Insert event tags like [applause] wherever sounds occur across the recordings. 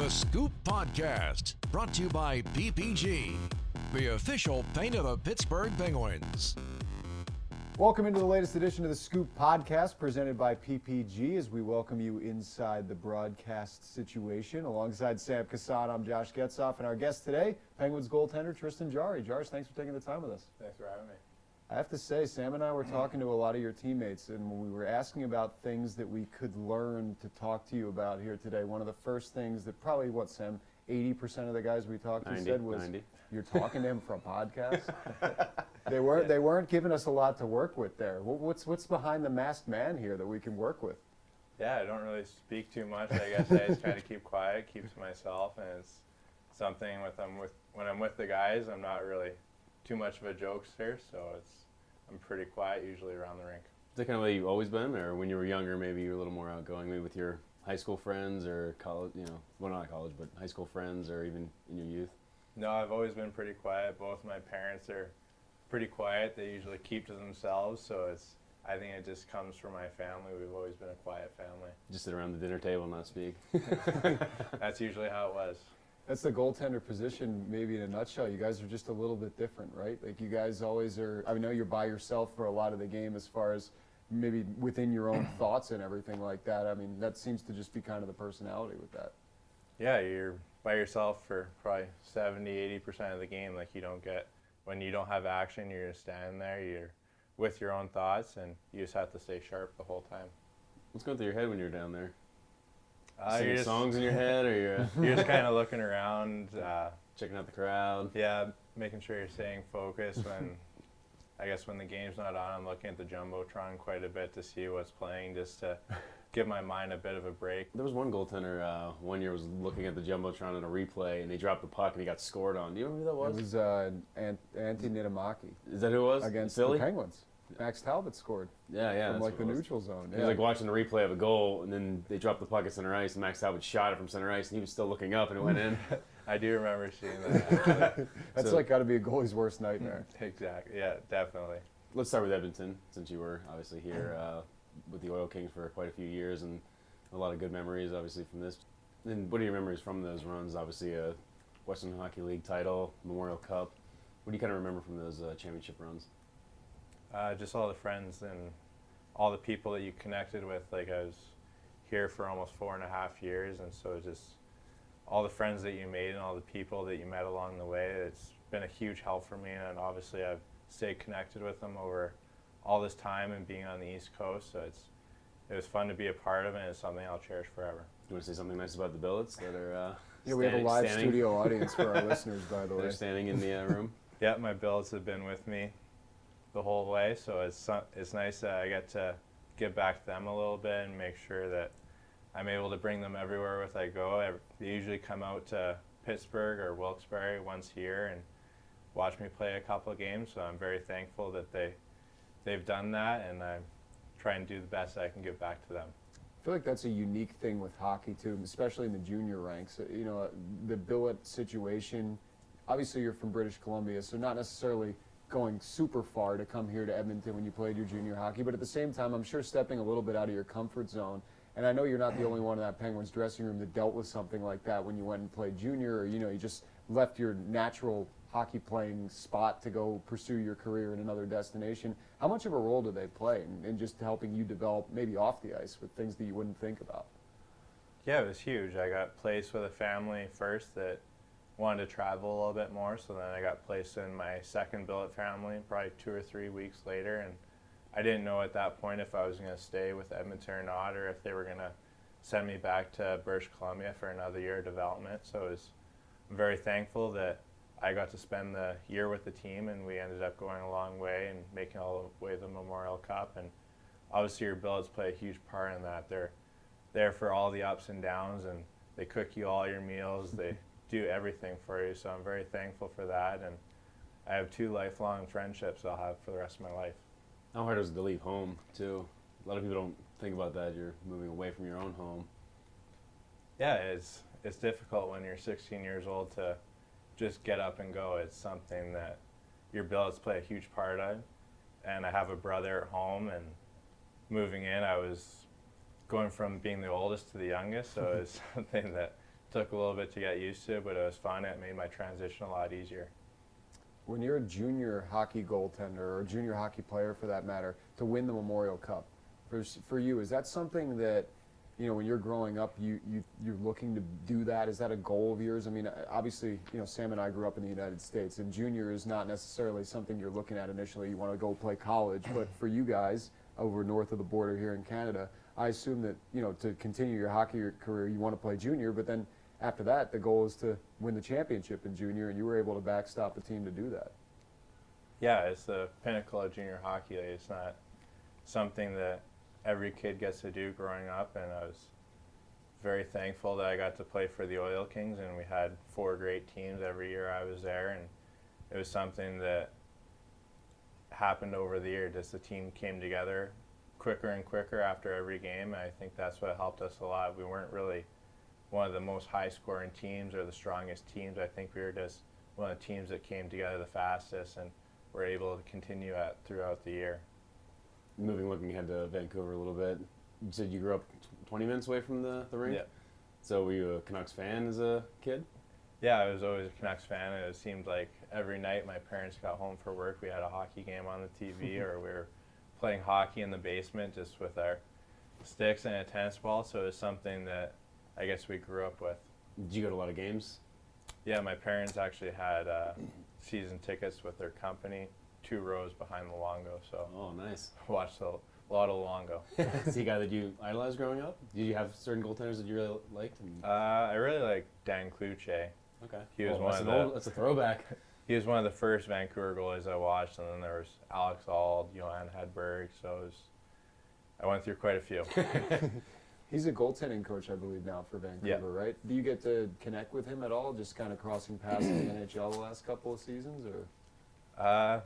The Scoop Podcast, brought to you by PPG, the official paint of the Pittsburgh Penguins. Welcome into the latest edition of the Scoop Podcast presented by PPG as we welcome you inside the broadcast situation. Alongside Sam Kasan, I'm Josh Getzoff, and our guest today, Penguins goaltender Tristan Jarry. Jars, thanks for taking the time with us. Thanks for having me. I have to say, Sam and I were talking to a lot of your teammates, and when we were asking about things that we could learn to talk to you about here today, one of the first things that probably, what, Sam, 80% of the guys we talked to 90, said was, 90. "You're talking to him for a podcast." [laughs] they weren't. They weren't giving us a lot to work with there. What's what's behind the masked man here that we can work with? Yeah, I don't really speak too much. I guess I just kind of keep quiet, keep to myself, and it's something with I'm with when I'm with the guys. I'm not really too much of a jokester, so it's I'm pretty quiet usually around the rink. Is that kind of way you've always been, or when you were younger, maybe you were a little more outgoing, maybe with your high school friends or college, you know, well not college, but high school friends, or even in your youth? No, I've always been pretty quiet. Both my parents are pretty quiet. They usually keep to themselves, so it's I think it just comes from my family. We've always been a quiet family. Just sit around the dinner table and not speak. [laughs] That's usually how it was. That's the goaltender position, maybe in a nutshell. You guys are just a little bit different, right? Like you guys always are. I know you're by yourself for a lot of the game, as far as maybe within your own [clears throat] thoughts and everything like that. I mean, that seems to just be kind of the personality with that. Yeah, you're by yourself for probably 70, 80% of the game. Like you don't get, when you don't have action, you're just standing there, you're with your own thoughts, and you just have to stay sharp the whole time. What's going through your head when you're down there? Uh, Singing just, songs in your [laughs] head, or you're You're just kind of [laughs] looking around, uh, checking out the crowd? yeah, making sure you're staying focused when, I guess when the game's not on, I'm looking at the Jumbotron quite a bit to see what's playing just to [laughs] give my mind a bit of a break. There was one goaltender uh, one year was looking at the jumbotron in a replay, and he dropped the puck and he got scored on. Do you remember who that was? It was? was uh, Ant- Antti Niittymaki Is that who it was? against Philly? the Penguins. Max Talbot scored Yeah, yeah. from like the what it was. neutral zone. He was like watching the replay of a goal, and then they dropped the puck at center ice, and Max Talbot shot it from center ice, and he was still looking up, and it went in. [laughs] I do remember seeing that. [laughs] That's So- like got to be a goalie's worst nightmare. [laughs] exactly. Yeah, definitely. Let's start with Edmonton, since you were obviously here uh, with the Oil Kings for quite a few years, and a lot of good memories, obviously, from this. And what are your memories from those runs? Obviously, a Western Hockey League title, Memorial Cup. What do you kind of remember from those uh, championship runs? Uh, just all the friends and all the people that you connected with. Like I was here for almost four and a half years, and so just all the friends that you made and all the people that you met along the way. It's been a huge help for me, and obviously I've stayed connected with them over all this time and being on the East Coast. So it's it was fun to be a part of, it, and it's something I'll cherish forever. You want to say something nice about the Billets that are uh, [laughs] Yeah, we have a live standing, studio audience for our [laughs] listeners, by the way. They're standing in the uh, room? [laughs] Yeah, my Bills have been with me the whole way, so it's it's nice that I get to give back to them a little bit and make sure that I'm able to bring them everywhere with I go. I, they usually come out to Pittsburgh or Wilkes-Barre once a year and watch me play a couple of games. So I'm very thankful that they they've done that, and I try and do the best I can give back to them. I feel like that's a unique thing with hockey too, especially in the junior ranks. Uh, You know, the billet situation. Obviously, you're from British Columbia, so not necessarily going super far to come here to Edmonton when you played your junior hockey. But at the same time, I'm sure stepping a little bit out of your comfort zone. And I know you're not the only one in that Penguins dressing room that dealt with something like that when you went and played junior, or you know, you just left your natural hockey playing spot to go pursue your career in another destination. How much of a role do they play in, in just helping you develop maybe off the ice with things that you wouldn't think about? Yeah, it was huge. I got placed with a family first that wanted to travel a little bit more, so then I got placed in my second billet family probably two or three weeks later, and I didn't know at that point if I was going to stay with Edmonton or not, or if they were going to send me back to British Columbia for another year of development. So it was, very thankful that I got to spend the year with the team, and we ended up going a long way and making all the way the Memorial Cup. And obviously, your billets play a huge part in that. They're there for all the ups and downs, and they cook you all your meals. They do everything for you. So I'm very thankful for that, and I have two lifelong friendships I'll have for the rest of my life. How hard is it to leave home, too? A lot of people don't think about that. You're moving away from your own home. Yeah, it's it's difficult when you're 16 years old to just get up and go. It's something that your bills play a huge part of. And I have a brother at home, and moving in, I was going from being the oldest to the youngest, so [laughs] it's something that took a little bit to get used to, but it was fun. It made my transition a lot easier. When you're a junior hockey goaltender or a junior hockey player for that matter, to win the Memorial Cup, for, for you, is that something that, you know, when you're growing up, you, you, you're looking to do that? Is that a goal of yours? I mean, uh, obviously, you know, Sam and I grew up in the United States, and junior is not necessarily something you're looking at initially. You want to go play college, but for you guys over north of the border here in Canada, I assume that, you know, to continue your hockey career, you want to play junior, but then after that, the goal is to win the championship in junior, and you were able to backstop the team to do that. Yeah, it's the pinnacle of junior hockey. It's not something that every kid gets to do growing up, and I was very thankful that I got to play for the Oil Kings, and we had four great teams every year I was there, and it was something that happened over the year. Just the team came together quicker and quicker after every game, and I think that's what helped us a lot. We weren't really one of the most high scoring teams or the strongest teams. I think we were just one of the teams that came together the fastest and were able to continue at throughout the year. Moving, looking ahead to Vancouver a little bit. You said you grew up 20 minutes away from the, the rink? Yeah. So were you a Canucks fan as a kid? Yeah, I was always a Canucks fan. It seemed like every night my parents got home for work, we had a hockey game on the TV, [laughs] or we were playing hockey in the basement just with our sticks and a tennis ball. So it was something that I guess we grew up with. Did you go to a lot of games? Yeah, my parents actually had uh, season tickets with their company, two rows behind the Luongo. So oh, nice. Watched a lot of Luongo. Is [laughs] he a guy that you idolized growing up? Did you have certain goaltenders that you really liked? Uh, I really like Dan Cloutier. Okay. He was oh, one that's of the. Old, that's a throwback. [laughs] He was one of the first Vancouver goalies I watched, and then there was Alex Auld, Johan Hedberg. So was, I went through quite a few. [laughs] He's a goaltending coach, I believe, now for Vancouver, yeah. right? Do you get to connect with him at all? Just kind of crossing paths in the NHL the last couple of seasons, or? Uh,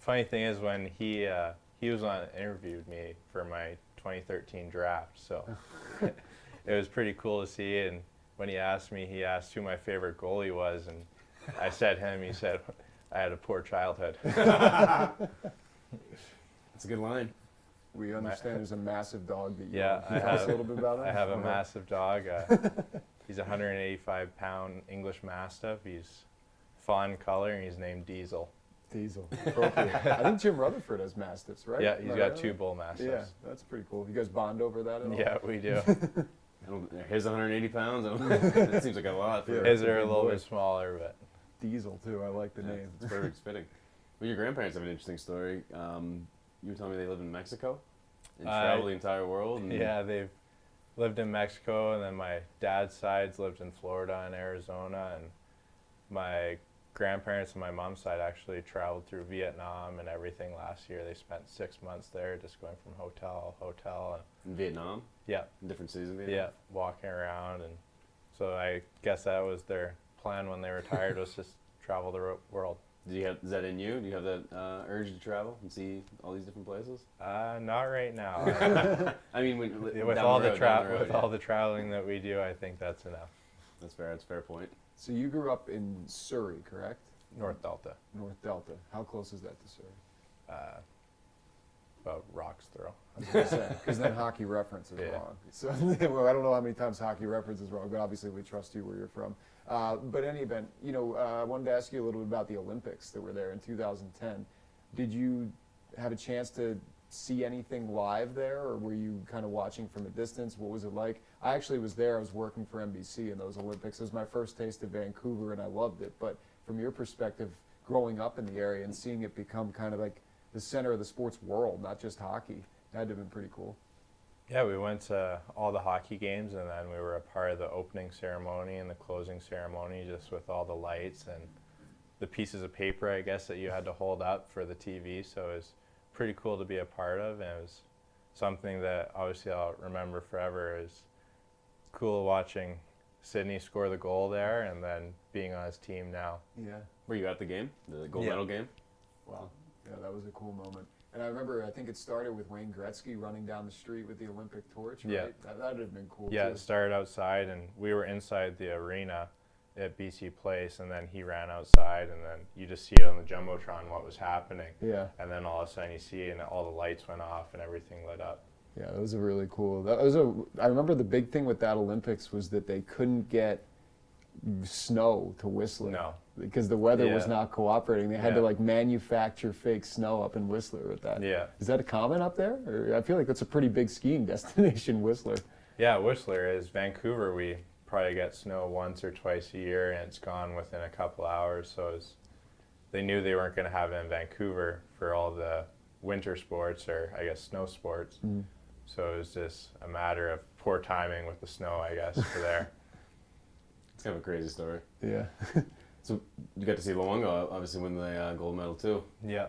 funny thing is, when he uh, he was on interviewed me for my 2013 draft, so [laughs] [laughs] it was pretty cool to see. And when he asked me, he asked who my favorite goalie was, and I said him. He said I had a poor childhood. [laughs] That's a good line. We understand there's a massive dog that you yeah, I have, a little bit about him. I have a massive dog. Uh, [laughs] he's a 185 pound English Mastiff. He's fawn color and he's named Diesel. Diesel. I think Jim Rutherford has Mastiffs, right? Yeah, he's got right? two bull Mastiffs. Yeah, that's pretty cool. You guys bond over that at all? Yeah, we do. [laughs] his 180 pounds. [laughs] that seems like a lot. For His are a little boy. bit smaller, but Diesel too. I like the yeah, name. It's perfect fitting. Well, your grandparents have an interesting story. Um, you were telling me they live in Mexico and uh, travel the entire world. yeah, they've lived in Mexico, and then my dad's side's lived in Florida and Arizona, and my grandparents and my mom's side actually traveled through Vietnam and everything last year. They spent six months there, just going from hotel to hotel. In Vietnam. Yeah. In different cities in Vietnam. Yeah, walking around, and so I guess that was their plan when they retired was just travel the world. Do you have is that in you? Do you have that uh, urge to travel and see all these different places? Uh, not right now. [laughs] I mean, when, with all the, the tra- the road, with yeah. all the traveling that we do, I think that's enough. That's fair. That's a fair point. So you grew up in Surrey, correct? North Delta. North Delta. How close is that to Surrey? Uh, about rocks throw. Because then hockey reference is yeah. wrong. So [laughs] well, I don't know how many times hockey reference is wrong, but obviously we trust you where you're from. Uh, but any event, you know, uh, I wanted to ask you a little bit about the Olympics that were there in 2010. Did you have a chance to see anything live there, or were you kind of watching from a distance? What was it like? I actually was there. I was working for NBC in those Olympics. It was my first taste of Vancouver, and I loved it. But from your perspective, growing up in the area and seeing it become kind of like the center of the sports world, not just hockey, that had to have been pretty cool. Yeah, we went to all the hockey games, and then we were a part of the opening ceremony and the closing ceremony, just with all the lights and the pieces of paper, I guess, that you had to hold up for the TV. So it was pretty cool to be a part of, and it was something that obviously I'll remember forever. Is cool watching Sidney score the goal there, and then being on his team now. Yeah. Were you at the game, the gold yeah. medal game? Wow. Yeah, that was a cool moment. And I remember, I think it started with Wayne Gretzky running down the street with the Olympic torch. Right? Yeah, that would have been cool. Yeah, too. it started outside, and we were inside the arena at BC Place, and then he ran outside, and then you just see it on the jumbotron what was happening. Yeah. And then all of a sudden you see, and all the lights went off, and everything lit up. Yeah, it was a really cool. That was a. I remember the big thing with that Olympics was that they couldn't get snow to Whistler. No. Because the weather was not cooperating. They had to like manufacture fake snow up in Whistler with that. Yeah. Is that a common up there? Or I feel like that's a pretty big skiing [laughs] destination, Whistler. Yeah, Whistler is Vancouver. We probably get snow once or twice a year, and it's gone within a couple hours. So it's, they knew they weren't going to have it in Vancouver for all the winter sports or I guess snow sports. Mm. So it was just a matter of poor timing with the snow, I guess, for there. [laughs] It's kind of a crazy story. Yeah. [laughs] So you got to see Luongo obviously win the uh, gold medal too. yeah.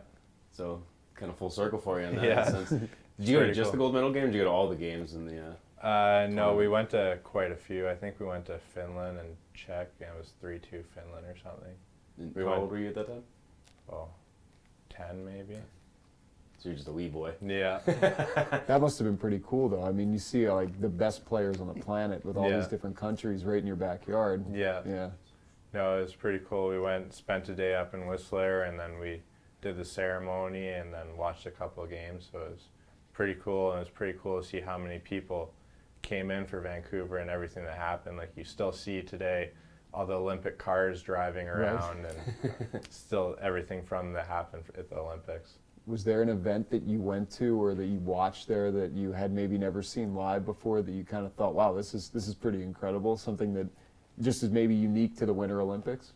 So kind of full circle for you in that [laughs] Yeah. sense. Did you go to pretty just the gold medal game? Or did you go to all the games in the? Uh, Uh, no, we went to quite a few. I think we went to Finland and Czech, and it was 3 2 Finland or something. in- We how old were you at that time? Oh, 10 maybe? So you're just a wee boy. Yeah. [laughs] That must have been pretty cool, though. I mean, you see like the best players on the planet with all Yeah. these different countries right in your backyard. yeah. Yeah. No, it was pretty cool. We went, spent a day up in Whistler, and then we did the ceremony and then watched a couple of games. So it was pretty cool, and it was pretty cool to see how many people came in for Vancouver and everything that happened. Like you still see today all the Olympic cars driving Right. around, and [laughs] still everything from that happened at the Olympics. Was there an event that you went to or that you watched there that you had maybe never seen live before that you kind of thought, wow, this is this is pretty incredible? Something that just as maybe unique to the Winter Olympics?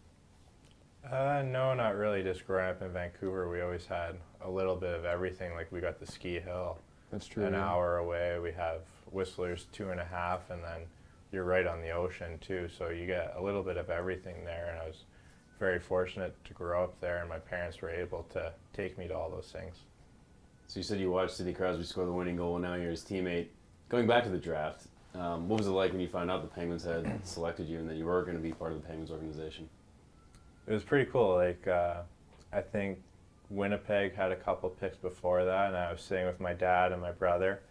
Uh, no, not really. Just growing up in Vancouver, we always had a little bit of everything. Like we got the ski hill That's true. an yeah. hour away. We have Whistler's two and a half, and then you're right on the ocean too. So you get a little bit of everything there. And I was very fortunate to grow up there, and my parents were able to take me to all those things. So you said you watched Sidney Crosby score the winning goal, and now you're his teammate. Going back to the draft, um, what was it like when you found out the Penguins had selected you and that you were going to be part of the Penguins organization? It was pretty cool. Like uh, I think Winnipeg had a couple picks before that, and I was sitting with my dad and my brother,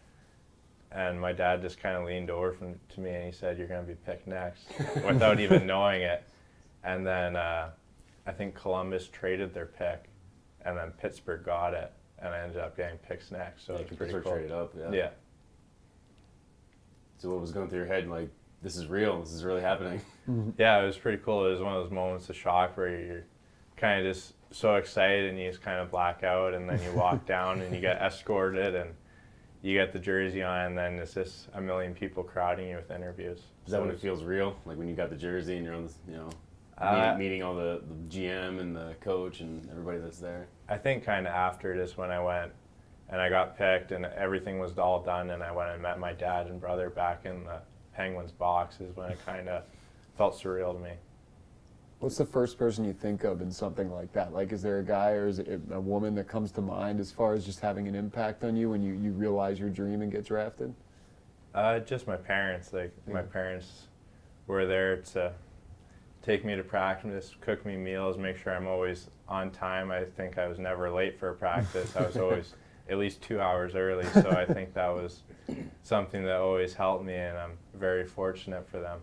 and my dad just kind of leaned over from, to me and he said, "You're going to be picked next," [laughs] without even knowing it. And then uh, I think Columbus traded their pick, and then Pittsburgh got it, and I ended up getting picked next. So yeah, it was pretty Pittsburgh cool. traded up. Yeah. Yeah. So what was going through your head? Like, this is real. This is really happening. Yeah, it was pretty cool. It was one of those moments of shock where you're kind of just so excited and you just kind of black out, and then you walk [laughs] down and you get escorted and you get the jersey on, and then it's just a million people crowding you with interviews. Is that So when it it feels real? Like when you got the jersey and you're on, the, you know, Uh, meeting, meeting all the, the GM and the coach and everybody that's there. I think kind of after it is when I went and I got picked and everything was all done, and I went and met my dad and brother back in the Penguins box is when it kind of felt surreal to me. What's the first person you think of in something like that? Like, is there a guy or is it a woman that comes to mind as far as just having an impact on you when you, you realize your dream and get drafted? Uh, just my parents. Like my parents were there to take me to practice, cook me meals, make sure I'm always on time. I think I was never late for practice. I was [laughs] always at least two hours early. So I [laughs] think that was something that always helped me, and I'm very fortunate for them.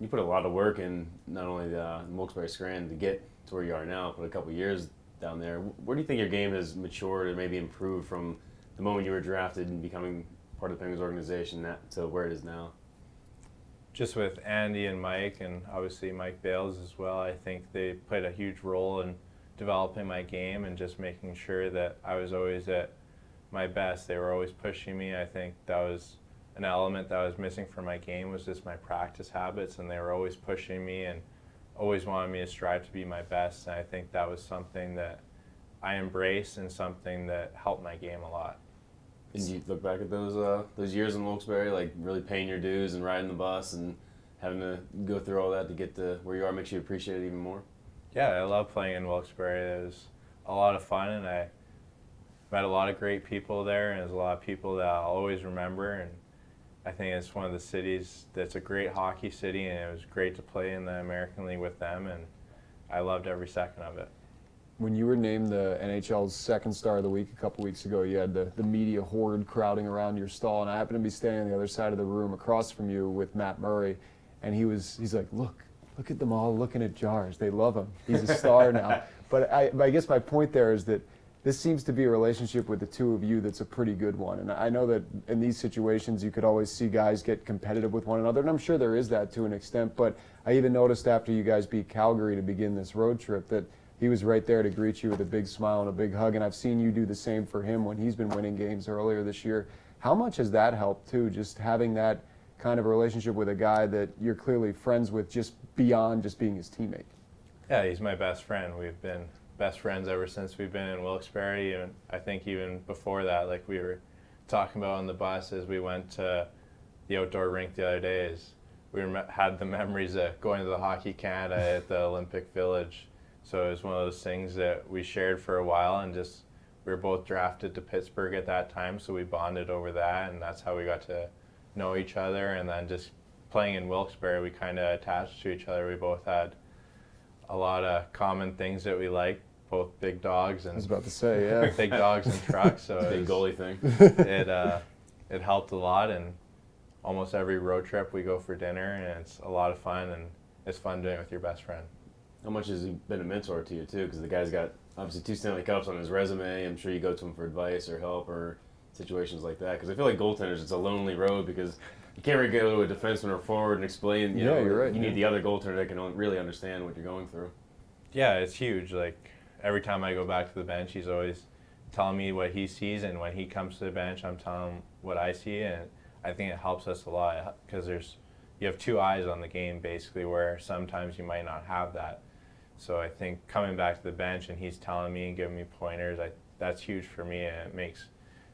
You put a lot of work in not only the Wilkes-Barre Scranton to get to where you are now, but a couple years down there. Where do you think your game has matured or maybe improved from the moment you were drafted and becoming part of the Penguins organization that, to where it is now? just with Andy and Mike, and obviously Mike Bales as well, I think they played a huge role in developing my game and just making sure that I was always at my best. They were always pushing me. I think that was an element that was missing from my game was just my practice habits, and they were always pushing me and always wanted me to strive to be my best. And I think that was something that I embraced and something that helped my game a lot. And you look back at those uh, those years in Wilkes-Barre, like really paying your dues and riding the bus and having to go through all that to get to where you are makes you appreciate it even more. Yeah, I love playing in Wilkes-Barre. It was a lot of fun, and I met a lot of great people there, and there's a lot of people that I'll always remember. And I think it's one of the cities that's a great hockey city, and it was great to play in the American League with them, and I loved every second of it. When you were named the NHL's second star of the week a couple weeks ago, you had the, the media horde crowding around your stall, and I happened to be standing on the other side of the room across from you with Matt Murray, and he was he's like, look, look at them all looking at Jars. They love him. He's a star [laughs] now. But I, but I guess my point there is that this seems to be a relationship with the two of you that's a pretty good one. And I know that in these situations, you could always see guys get competitive with one another, and I'm sure there is that to an extent. But I even noticed after you guys beat Calgary to begin this road trip that he was right there to greet you with a big smile and a big hug. And I've seen you do the same for him when he's been winning games earlier this year. How much has that helped too? Just having that kind of a relationship with a guy that you're clearly friends with, just beyond just being his teammate. Yeah, he's my best friend. We've been best friends ever since we've been in Wilkes-Barre. And I think even before that, like we were talking about on the bus as we went to the outdoor rink the other day, is we had the memories of going to the Hockey Canada at the Olympic Village. So it was one of those things that we shared for a while and just we were both drafted to Pittsburgh at that time, so we bonded over that, and that's how we got to know each other. And then just playing in Wilkes-Barre, we kind of attached to each other. We both had a lot of common things that we like, both big dogs and I was about to say, yeah, [laughs] big dogs and trucks. So [laughs] big goalie thing. [laughs] It uh, it helped a lot, and almost every road trip we go for dinner, and it's a lot of fun, and it's fun doing it with your best friend. How much has he been a mentor to you too? Because the guy's got obviously two Stanley Cups on his resume. I'm sure you go to him for advice or help or situations like that. Because I feel like goaltenders, it's a lonely road because you can't really go to a defenseman or forward and explain. You yeah, know, you're right. You need the other goaltender that can really understand what you're going through. Yeah, it's huge. Like every time I go back to the bench, he's always telling me what he sees, and when he comes to the bench, I'm telling him what I see, and I think it helps us a lot because there's you have two eyes on the game basically, where sometimes you might not have that. So I think coming back to the bench and he's telling me and giving me pointers, I, that's huge for me, and it makes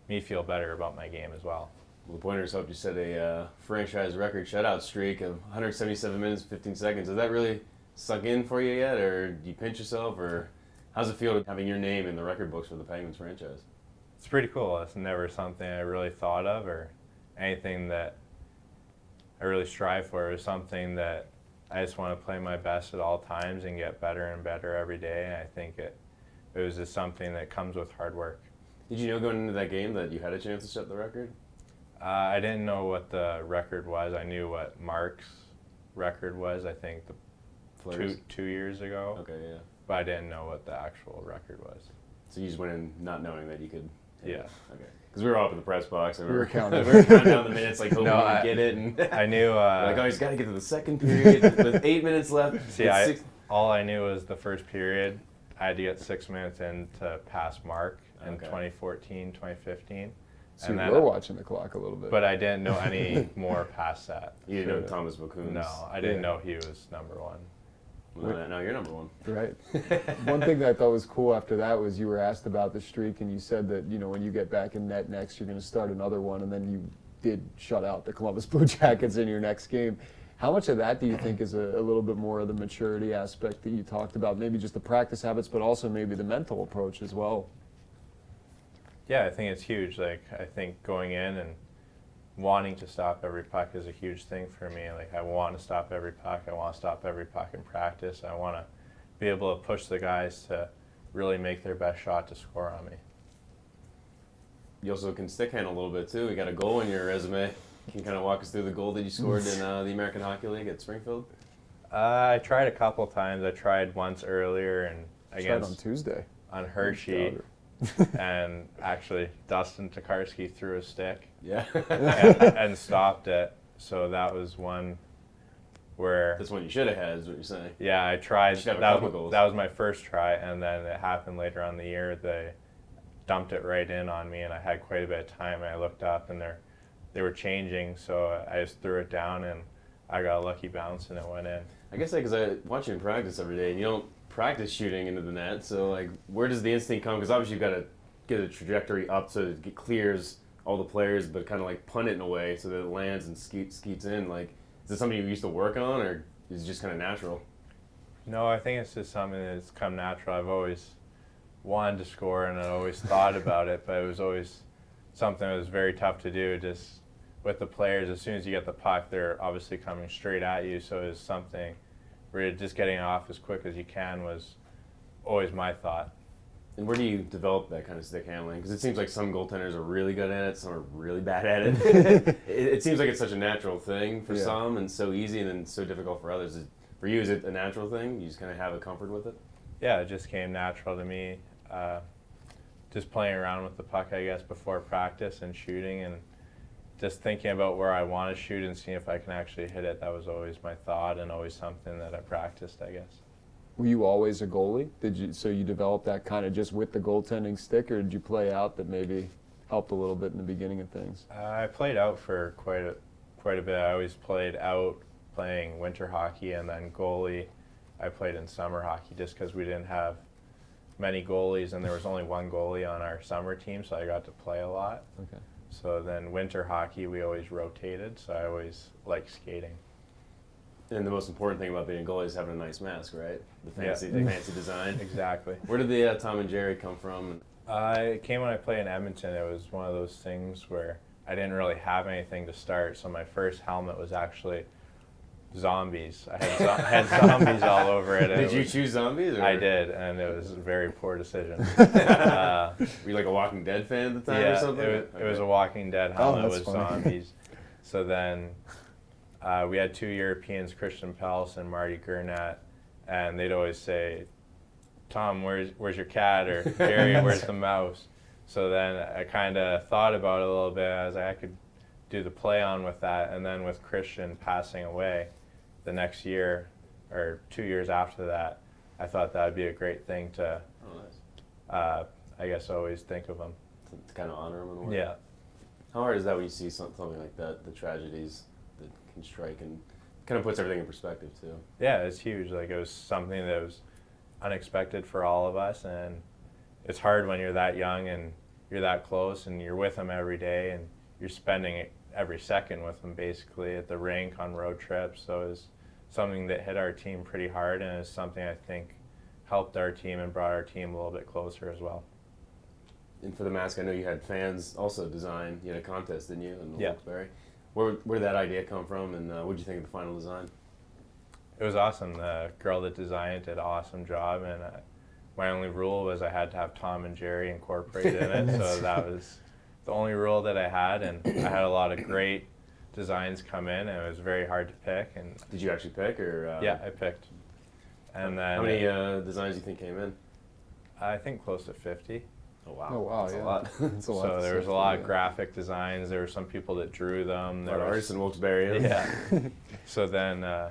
me feel better about my game as well. Well, the pointers helped you set a uh, franchise record shutout streak of 177 minutes 15 seconds. Has that really sunk in for you yet, or do you pinch yourself, or how's it feel having your name in the record books for the Penguins franchise? It's pretty cool. It's never something I really thought of, or anything that I really strive for. It was something that I just want to play my best at all times and get better and better every day. And I think it it was just something that comes with hard work. Did you know going into that game that you had a chance to set the record? Uh, I didn't know what the record was. I knew what Mark's record was. I think the two two years ago. Okay, yeah. But I didn't know what the actual record was. So you just went in not knowing that you could. Yeah. It. Okay. Because we were all up in the press box and we were counting. [laughs] we were counting down the minutes, like hoping no, we I, get it. And [laughs] I knew. [laughs] Uh, like, oh, he's got to get to the second period with eight minutes left. See, I, all I knew was the first period. I had to get six minutes in to pass Mark in okay. 2014, 2015. So and you were watching the clock a little bit. But I didn't know any more past that. You didn't know Tomas Vokoun. No, I didn't yeah. know he was number one. Well, now you're number one. Right. [laughs] one thing that I thought was cool after that was you were asked about the streak, and you said that you know when you get back in net next, you're going to start another one, and then you did shut out the Columbus [laughs] Blue Jackets in your next game. How much of that do you think is a, a, little bit more of the maturity aspect that you talked about? Maybe just the practice habits, but also maybe the mental approach as well. Yeah, I think it's huge. Like I think going in and wanting to stop every puck is a huge thing for me. Like I want to stop every puck. I want to stop every puck in practice. I want to be able to push the guys to really make their best shot to score on me. You also can stick hand a little bit too. You got a goal in your resume. Can you kind of walk us through the goal that you scored in uh, the American Hockey League at Springfield? Uh, I tried a couple times. I tried once earlier and against on Tuesday on Hershey [laughs] and actually Dustin Tokarski threw a stick. Yeah. and, [laughs] and, stopped it. So that was one where. That's one you should have had, is what you're saying. Yeah, I tried. That was, that was my first try, and then it happened later on the year. They dumped it right in on me, and I had quite a bit of time. And I looked up, and they they were changing, so I just threw it down, and I got a lucky bounce, and it went in. I guess because I watch you in practice every day, and you don't practice shooting into the net. So like, where does the instinct come? Because obviously you've got to get a trajectory up so it clears all the players, but kind of like punt it in a way so that it lands and skeet, skeets in. Like, is this something you used to work on, or is it just kind of natural? No, I think it's just something that's come natural. I've always wanted to score, and I always thought about it, but it was always something that was very tough to do. Just with the players, as soon as you get the puck, they're obviously coming straight at you. So it's something where just getting off as quick as you can was always my thought. And where do you develop that kind of stick handling? Because it seems like some goaltenders are really good at it, some are really bad at it. [laughs] [laughs] it, it, seems like it's such a natural thing for yeah. some and so easy and then so difficult for others. For you, is it a natural thing? You just kind of have a comfort with it? Yeah, it just came natural to me. Uh, just playing around with the puck, I guess, before practice and shooting and just thinking about where I want to shoot and seeing if I can actually hit it. That was always my thought and always something that I practiced, I guess. Were you always a goalie? Did you so you developed that kind of just with the goaltending stick, or did you play out that maybe helped a little bit in the beginning of things? Uh, I played out for quite a quite a bit. I always played out playing winter hockey and then goalie. I played in summer hockey just because we didn't have many goalies and there was only one goalie on our summer team, so I got to play a lot. Okay. So then winter hockey we always rotated, so I always liked skating. And the most important thing about being a goalie is having a nice mask, right? The Yeah. fancy, the fancy design. [laughs] Exactly. Where did the uh, Tom and Jerry come from? Uh, it came when I played in Edmonton. It was one of those things where I didn't really have anything to start, so my first helmet was actually zombies. I had, zo- had zombies all over it. [laughs] Did it you was- choose zombies? Or? I did, and it was a very poor decision. [laughs] uh, Were you like a Walking Dead fan at the time yeah, or something? It, was, it was a Walking Dead Oh, helmet that's with funny. zombies. so then uh, we had two Europeans, Kristians Pelss and Marty Gernat, and they'd always say, "Tom, where's where's your cat?" or [laughs] "Jerry, where's the mouse?" So then I kind of thought about it a little bit. I was like, I could do the play on with that, and then with Kristians passing away, the next year or two years after that, I thought that would be a great thing to, Oh, nice. uh, I guess, always think of them. To, to kind of honor them in a way. Yeah. How hard is that when you see something like that, the tragedies that can strike and kind of puts everything in perspective too? Yeah, it's huge. Like it was something that was unexpected for all of us, and it's hard when you're that young and you're that close, and you're with them every day, and you're spending it every second with them basically at the rink on road trips. So it was something that hit our team pretty hard, and it's something I think helped our team and brought our team a little bit closer as well. And for the mask, I know you had fans also design. You had a contest, didn't you, in Yeah. Where, where did that idea come from, and uh, what did you think of the final design? It was awesome. The girl that designed it did an awesome job, and uh, my only rule was I had to have Tom and Jerry incorporated in it. [laughs] So that was the only rule that I had, and I had a lot of great designs come in, and it was very hard to pick. And Did you actually pick, or uh, yeah, I picked. And then how many uh, designs do you think came in? I think close to 50. Oh wow! Oh wow, That's yeah. a lot. [laughs] That's a lot So there was a lot of through, graphic designs. There were some people that drew them. There lot of artists in Wilkes-Barre. Yeah. [laughs] so then uh,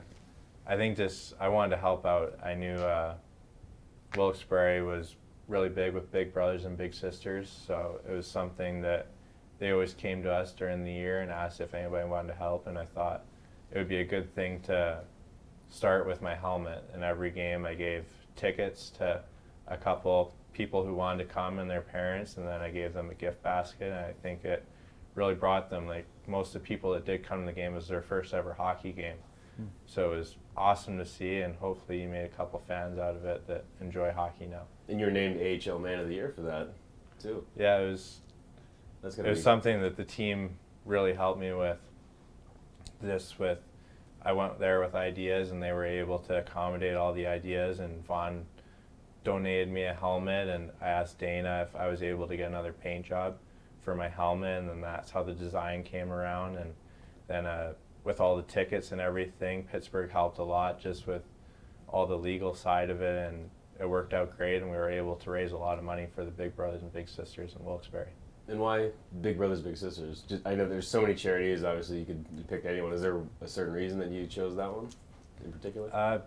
I think just I wanted to help out. I knew uh, Wilkes-Barre was really big with big brothers and big sisters, so it was something that they always came to us during the year and asked if anybody wanted to help, and I thought it would be a good thing to start with my helmet. In every game, I gave tickets to a couple people who wanted to come and their parents, and then I gave them a gift basket, and I think it really brought them. Like most of the people that did come to the game was their first ever hockey game, hmm. so it was awesome to see, and hopefully you made a couple fans out of it that enjoy hockey now. And you were named AHL Man of the Year for that, too. Yeah, it was That's it gonna was be something that the team really helped me with. This with, I went there with ideas and they were able to accommodate all the ideas. And Vaughn donated me a helmet, and I asked Dana if I was able to get another paint job for my helmet, and then that's how the design came around. And then uh, with all the tickets and everything, Pittsburgh helped a lot just with all the legal side of it, and it worked out great. And we were able to raise a lot of money for the Big Brothers and Big Sisters in Wilkes-Barre. And why Big Brothers Big Sisters? Just, I know there's so many charities. Obviously, you could pick anyone. Is there a certain reason that you chose that one in particular? Uh,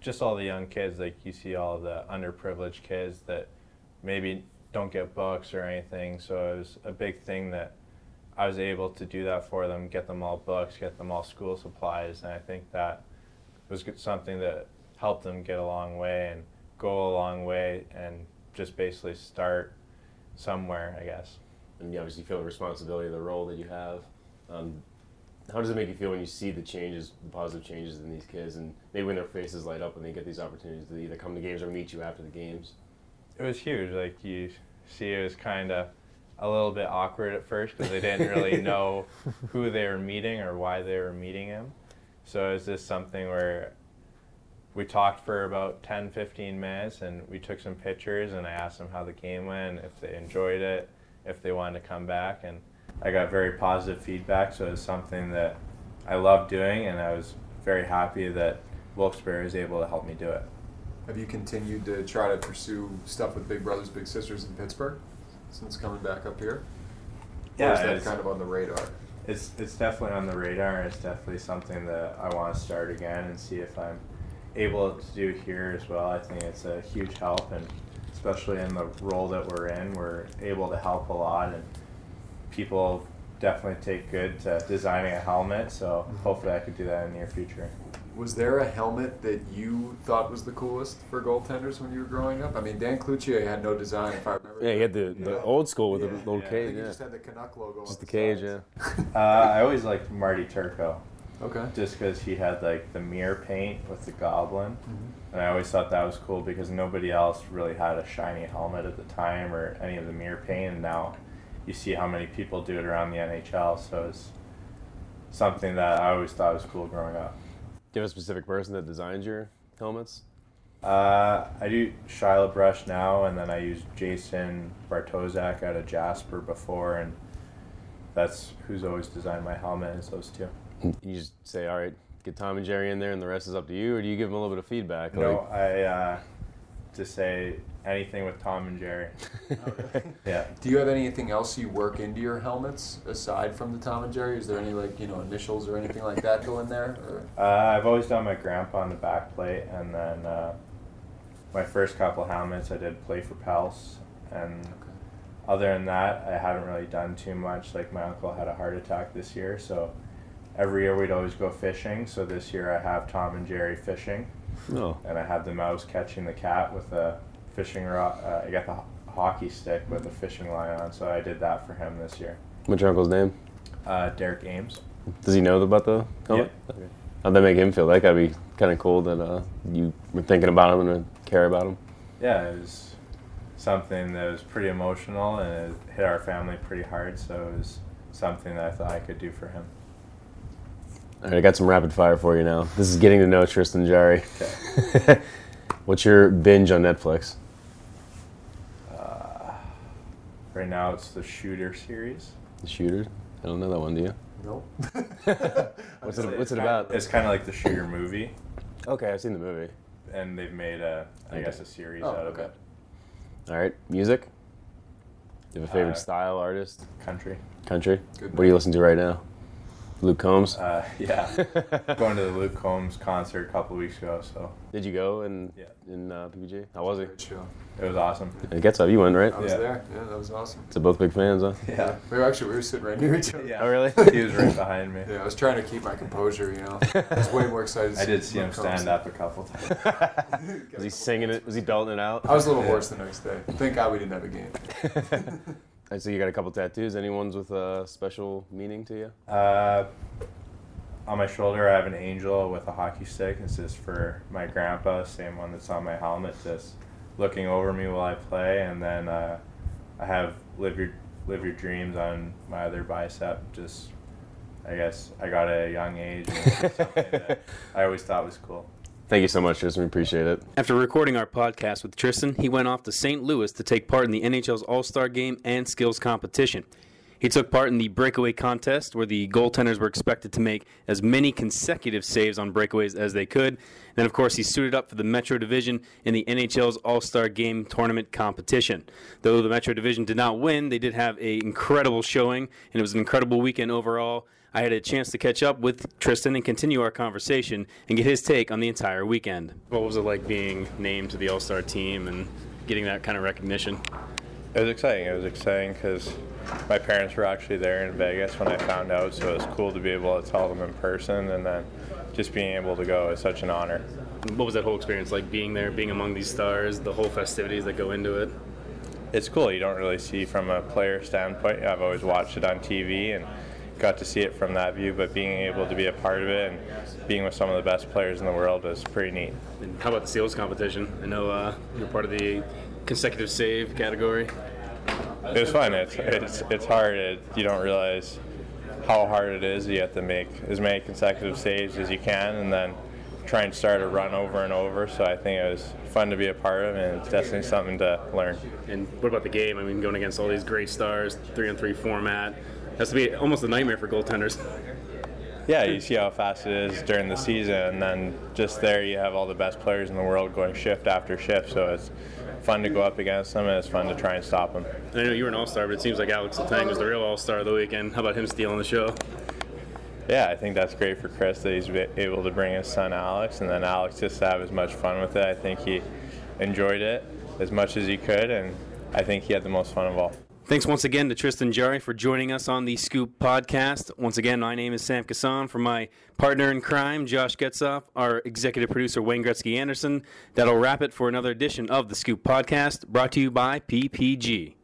just all the young kids, like you see all the underprivileged kids that maybe don't get books or anything. So it was a big thing that I was able to do that for them, get them all books, get them all school supplies, and I think that was something that helped them get a long way and go a long way and just basically start somewhere, I guess. and you obviously feel the responsibility of the role that you have. Um, how does it make you feel when you see the changes, the positive changes in these kids, and maybe when their faces light up when they get these opportunities to either come to games or meet you after the games? It was huge. Like you see, it was kind of a little bit awkward at first because they didn't really [laughs] know who they were meeting or why they were meeting him. So it was just something where we talked for about 10, 15 minutes and we took some pictures and I asked them how the game went, if they enjoyed it, if they wanted to come back. And I got very positive feedback. So it was something that I loved doing and I was very happy that Wilkes-Barre was able to help me do it. Have you continued to try to pursue stuff with Big Brothers Big Sisters in Pittsburgh since coming back up here? Yeah, or is that it's- kind of on the radar? It's it's definitely on the radar. It's definitely something that I want to start again and see if I'm able to do here as well. I think it's a huge help, and especially in the role that we're in, we're able to help a lot, and people definitely take good to designing a helmet. So mm-hmm. hopefully, I could do that in the near future. Was there a helmet that you thought was the coolest for goaltenders when you were growing up? I mean, Dan Cloutier had no design, if I remember. Yeah, you had the, the Yeah. old school with Yeah. the little Yeah. I cage. think he Yeah, just had the Canuck logo. just on the cage. sides. Yeah. Uh, I always liked Marty Turco. Okay. just because he had like the mirror paint with the goblin, Mhm. and I always thought that was cool because nobody else really had a shiny helmet at the time or any of the mirror paint, and now you see how many people do it around the NHL. So it's something that I always thought was cool growing up. Do you have a specific person that designs your helmets? Uh, I do Shiloh Brush now, and then I use Jason Bartozak out of Jasper before, and that's who's always designed my helmet is those two. You just say, all right, get Tom and Jerry in there, and the rest is up to you, or do you give them a little bit of feedback? No, I uh, just say anything with Tom and Jerry. [laughs] Yeah. Do you have anything else you work into your helmets aside from the Tom and Jerry? Is there any like you know initials or anything like that go in there? [laughs] Uh, I've always done my grandpa on the back plate, and then uh, my first couple helmets I did play for Pelss, and other than that, I haven't really done too much. Like my uncle had a heart attack this year, so every year we'd always go fishing. So this year I have Tom and Jerry fishing, No. and I have the mouse catching the cat with a fishing rod. Uh, I got the ho- hockey stick with the fishing line on, so I did that for him this year. What's your uncle's name? Uh, Derek Ames. Does he know about the helmet? Okay. How'd that make him feel? That gotta be kind of cool that uh, you were thinking about him and care about him. yeah, it was something that was pretty emotional and it hit our family pretty hard. So it was something that I thought I could do for him. All right, I got some rapid fire for you now. This is getting to know Tristan Jarry. Okay. [laughs] What's your binge on Netflix? Uh, right now it's the Shooter series. The Shooter? I don't know that one, do you? Nope. [laughs] [laughs] What's it, what's it about? It's kind of like the Shooter movie, Okay, I've seen the movie. and they've made a, I Okay. guess, a series Oh, out of okay. it. All right, music? Do you have a favorite Uh, style, artist, Country. country? Good What are you listening to right now? Luke Combs? Uh, yeah. [laughs] Going to the Luke Combs concert a couple weeks ago, so Did you go in, Yeah. in uh, PPG? How was he? Great show. it was awesome. It gets up. You went, right? I was Yeah. there. Yeah, that was awesome. So both big fans, huh? Yeah. We were actually we were sitting right near each other. Yeah. Oh, really? [laughs] he was right behind me. Yeah, I was trying to keep my composure. You know, I was way more excited. to I did see him Luke Combs. stand up a couple [laughs] times. Was he singing it? Was he belting it out? I was a little Yeah. hoarse the next day. Thank God we didn't have a game. I see you got a couple tattoos. Any ones with a special meaning to you? Uh, on my shoulder, I have an angel with a hockey stick. This is for my grandpa, same one that's on my helmet, just looking over me while I play. And then uh, I have live your live your dreams on my other bicep. Just, I guess I got a young age. [laughs] And that I always thought was cool. Thank you so much, Tristan. We appreciate it. After recording our podcast with Tristan, he went off to St. Louis to take part in the NHL's All Star Game and Skills Competition. He took part in the breakaway contest, where the goaltenders were expected to make as many consecutive saves on breakaways as they could. Then, of course, he suited up for the Metro Division in the NHL's All Star Game tournament competition. Though the Metro Division did not win, they did have an incredible showing, and it was an incredible weekend overall. I had a chance to catch up with Tristan and continue our conversation and get his take on the entire weekend. What was it like being named to the All Star team and getting that kind of recognition? It was exciting. It was exciting because my parents were actually there in Vegas when I found out, so it was cool to be able to tell them in person, and then just being able to go is such an honor. What was that whole experience like being there, being among these stars, the whole festivities that go into it? It's cool. You don't really see from a player standpoint. I've always watched it on TV and got to see it from that view, but being able to be a part of it and being with some of the best players in the world was pretty neat. And how about the seals competition? I know uh, you're part of the consecutive save category. It was fun. It's it's it's hard. It, you don't realize how hard it is. You have to make as many consecutive saves as you can, and then try and start a run over and over. So I think it was fun to be a part of, and it's definitely something to learn. And what about the game? I mean, going against all these great stars, three on three format, has to be almost a nightmare for goaltenders. Yeah, you see how fast it is during the season, and then just there you have all the best players in the world going shift after shift. So it's fun to go up against them, and it's fun to try and stop them. I know you were an all star, but it seems like Alex Letang was the real all star of the weekend. How about him stealing the show? Yeah, I think that's great for Kris that he's able to bring his son Alex, and then Alex just to have as much fun with it. I think he enjoyed it as much as he could, and I think he had the most fun of all. Thanks once again to Tristan Jarry for joining us on the Scoop podcast. Once again, my name is Sam Kasan. For my partner in crime, Josh Getzoff, our executive producer, Wayne Gretzky Anderson. That'll wrap it for another edition of the Scoop podcast, brought to you by PPG.